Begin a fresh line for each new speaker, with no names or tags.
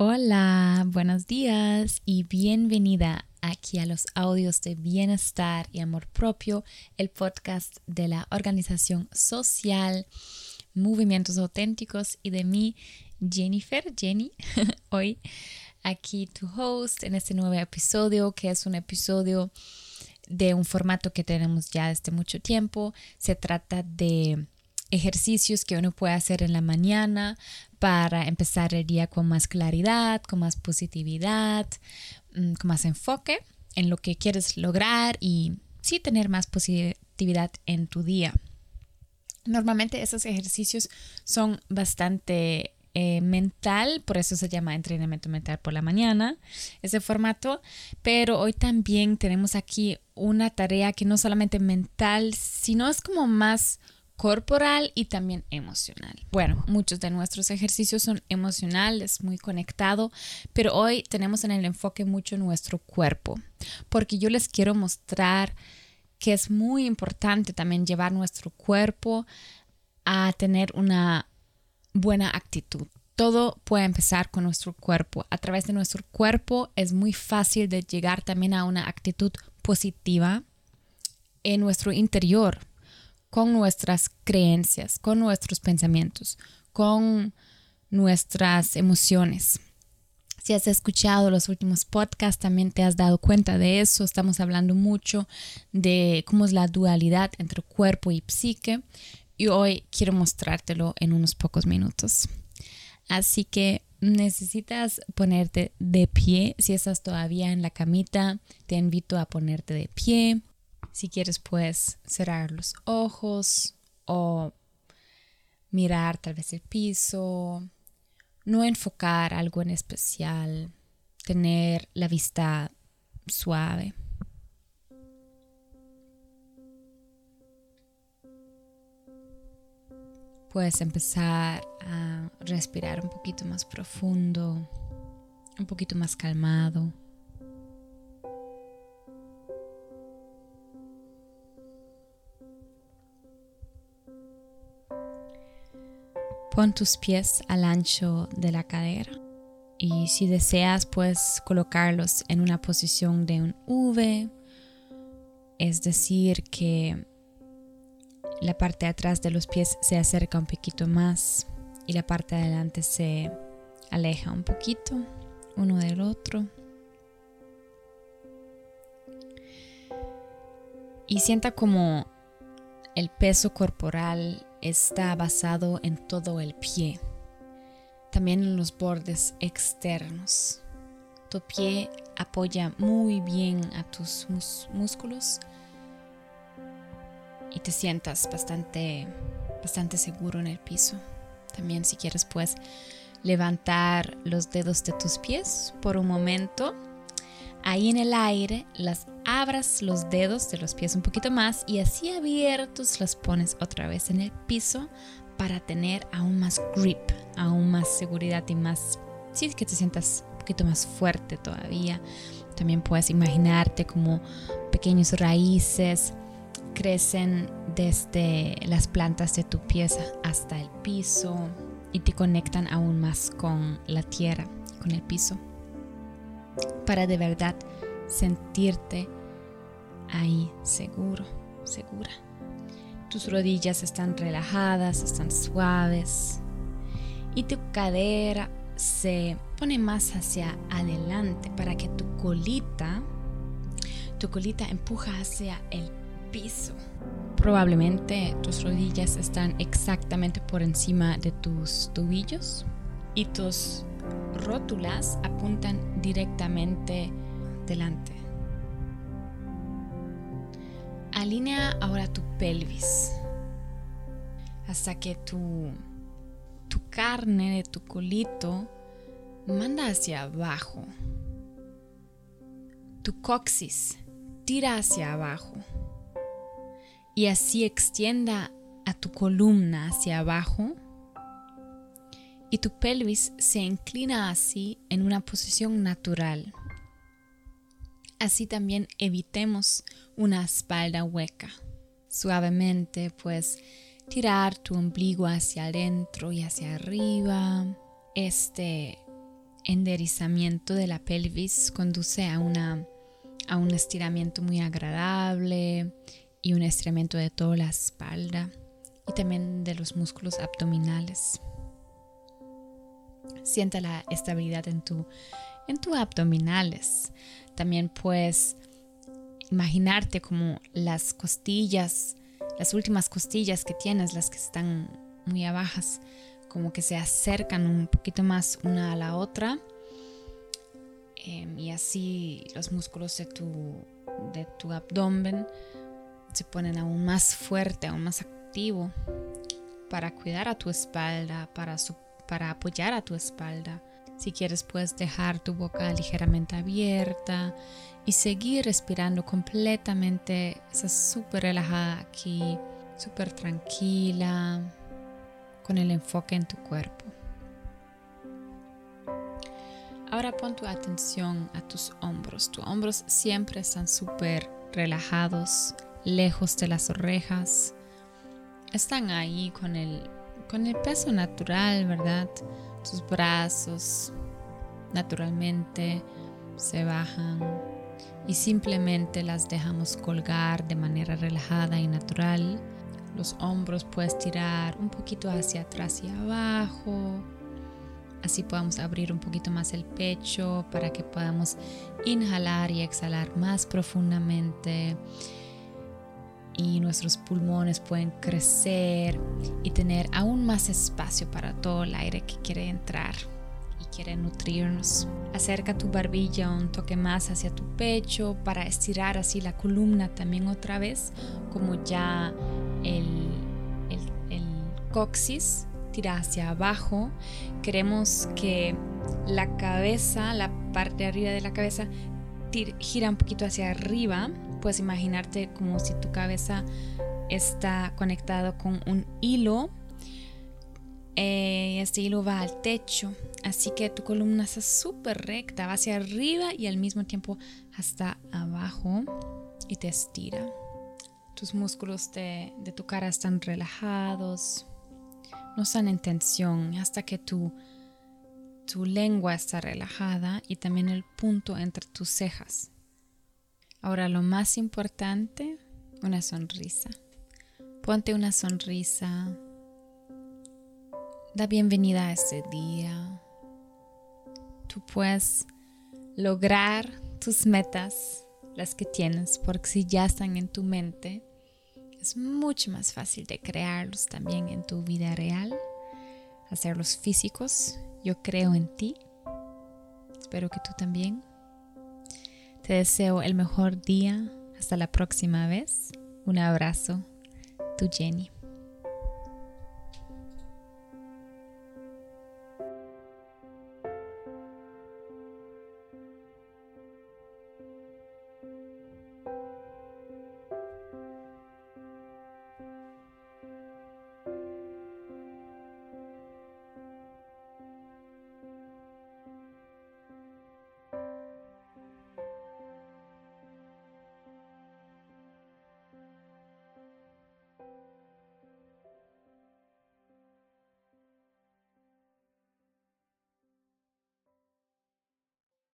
Hola, buenos días y bienvenida aquí a los audios de bienestar y amor propio, el podcast de la organización social Movimientos Auténticos y de mí, Jennifer, Jenny, hoy aquí tu host en este nuevo episodio que es un episodio de un formato que tenemos ya desde mucho tiempo. Se trata de ejercicios que uno puede hacer en la mañana para empezar el día con más claridad, con más positividad, mm, con más enfoque en lo que quieres lograr y sí tener más positividad en tu día. Normalmente esos ejercicios son bastante eh, mental, por eso se llama entrenamiento mental por la mañana, ese formato, pero hoy también tenemos aquí una tarea que no solamente mental, sino es como más corporal y también emocional. Bueno, muchos de nuestros ejercicios son emocionales, muy conectado, pero hoy tenemos en el enfoque mucho nuestro cuerpo, porque yo les quiero mostrar que es muy importante también llevar nuestro cuerpo a tener una buena actitud. Todo puede empezar con nuestro cuerpo. A través de nuestro cuerpo es muy fácil de llegar también a una actitud positiva en nuestro interior, con nuestras creencias, con nuestros pensamientos, con nuestras emociones. Si has escuchado los últimos podcasts, también te has dado cuenta de eso. Estamos hablando mucho de cómo es la dualidad entre cuerpo y psique. Y hoy quiero mostrártelo en unos pocos minutos. Así que necesitas ponerte de pie. Si estás todavía en la camita, te invito a ponerte de pie. Si quieres, puedes cerrar los ojos o mirar tal vez el piso, no enfocar algo en especial, tener la vista suave. Puedes empezar a respirar un poquito más profundo, un poquito más calmado. Pon tus pies al ancho de la cadera y si deseas puedes colocarlos en una posición de un V, es decir que la parte de atrás de los pies se acerca un poquito más y la parte de adelante se aleja un poquito uno del otro. Y sienta como el peso corporal está basado en todo el pie, también en los bordes externos. Tu pie apoya muy bien a tus músculos y te sientas bastante, bastante seguro en el piso. También si quieres puedes levantar los dedos de tus pies por un momento. Ahí en el aire las abras los dedos de los pies un poquito más y así abiertos los pones otra vez en el piso para tener aún más grip, aún más seguridad y más, sí, que te sientas un poquito más fuerte todavía. También puedes imaginarte como pequeños raíces crecen desde las plantas de tu pieza hasta el piso y te conectan aún más con la tierra, con el piso, para de verdad sentirte ahí seguro, segura. Tus rodillas están relajadas, están suaves y tu cadera se pone más hacia adelante para que tu colita, tu colita empuja hacia el piso. Probablemente tus rodillas están exactamente por encima de tus tobillos y tus rótulas apuntan directamente delante. Alinea ahora tu pelvis hasta que tu, tu carne de tu colito manda hacia abajo. Tu coxis tira hacia abajo y así extienda a tu columna hacia abajo y tu pelvis se inclina así en una posición natural. Así también evitemos una espalda hueca. Suavemente pues tirar tu ombligo hacia adentro y hacia arriba. Este enderezamiento de la pelvis conduce a, una, a un estiramiento muy agradable y un estiramiento de toda la espalda y también de los músculos abdominales. Siente la estabilidad en tu, en tus abdominales. También puedes imaginarte como las costillas, las últimas costillas que tienes, las que están muy abajas, como que se acercan un poquito más una a la otra. Em, y así los músculos de tu, de tu abdomen se ponen aún más fuerte, aún más activo para cuidar a tu espalda, para, para apoyar a tu espalda. Si quieres puedes dejar tu boca ligeramente abierta y seguir respirando completamente. Estás súper relajada aquí, súper tranquila, con el enfoque en tu cuerpo. Ahora pon tu atención a tus hombros. Tus hombros siempre están súper relajados, lejos de las orejas. Están ahí con el, con el peso natural, ¿verdad? Tus brazos naturalmente se bajan y simplemente las dejamos colgar de manera relajada y natural. Los hombros puedes tirar un poquito hacia atrás y abajo. Así podamos abrir un poquito más el pecho para que podamos inhalar y exhalar más profundamente y nuestros pulmones pueden crecer y tener aún más espacio para todo el aire que quiere entrar y quiere nutrirnos. Acerca tu barbilla un toque más hacia tu pecho para estirar así la columna también otra vez, como ya el, el, el coxis tira hacia abajo. Queremos que la cabeza, la parte de arriba de la cabeza, gira un poquito hacia arriba puedes imaginarte como si tu cabeza está conectado con un hilo. Eh, este hilo va al techo, así que tu columna está súper recta, va hacia arriba y al mismo tiempo hasta abajo y te estira. Tus músculos de, de tu cara están relajados, no están en tensión hasta que tu, tu lengua está relajada y también el punto entre tus cejas Ahora lo más importante, una sonrisa. Ponte una sonrisa. Da bienvenida a este día. Tú puedes lograr tus metas, las que tienes, porque si ya están en tu mente, es mucho más fácil de crearlos también en tu vida real, hacerlos físicos. Yo creo en ti. Espero que tú también. Te deseo el mejor día. Hasta la próxima vez. Un abrazo. Tu Jenny.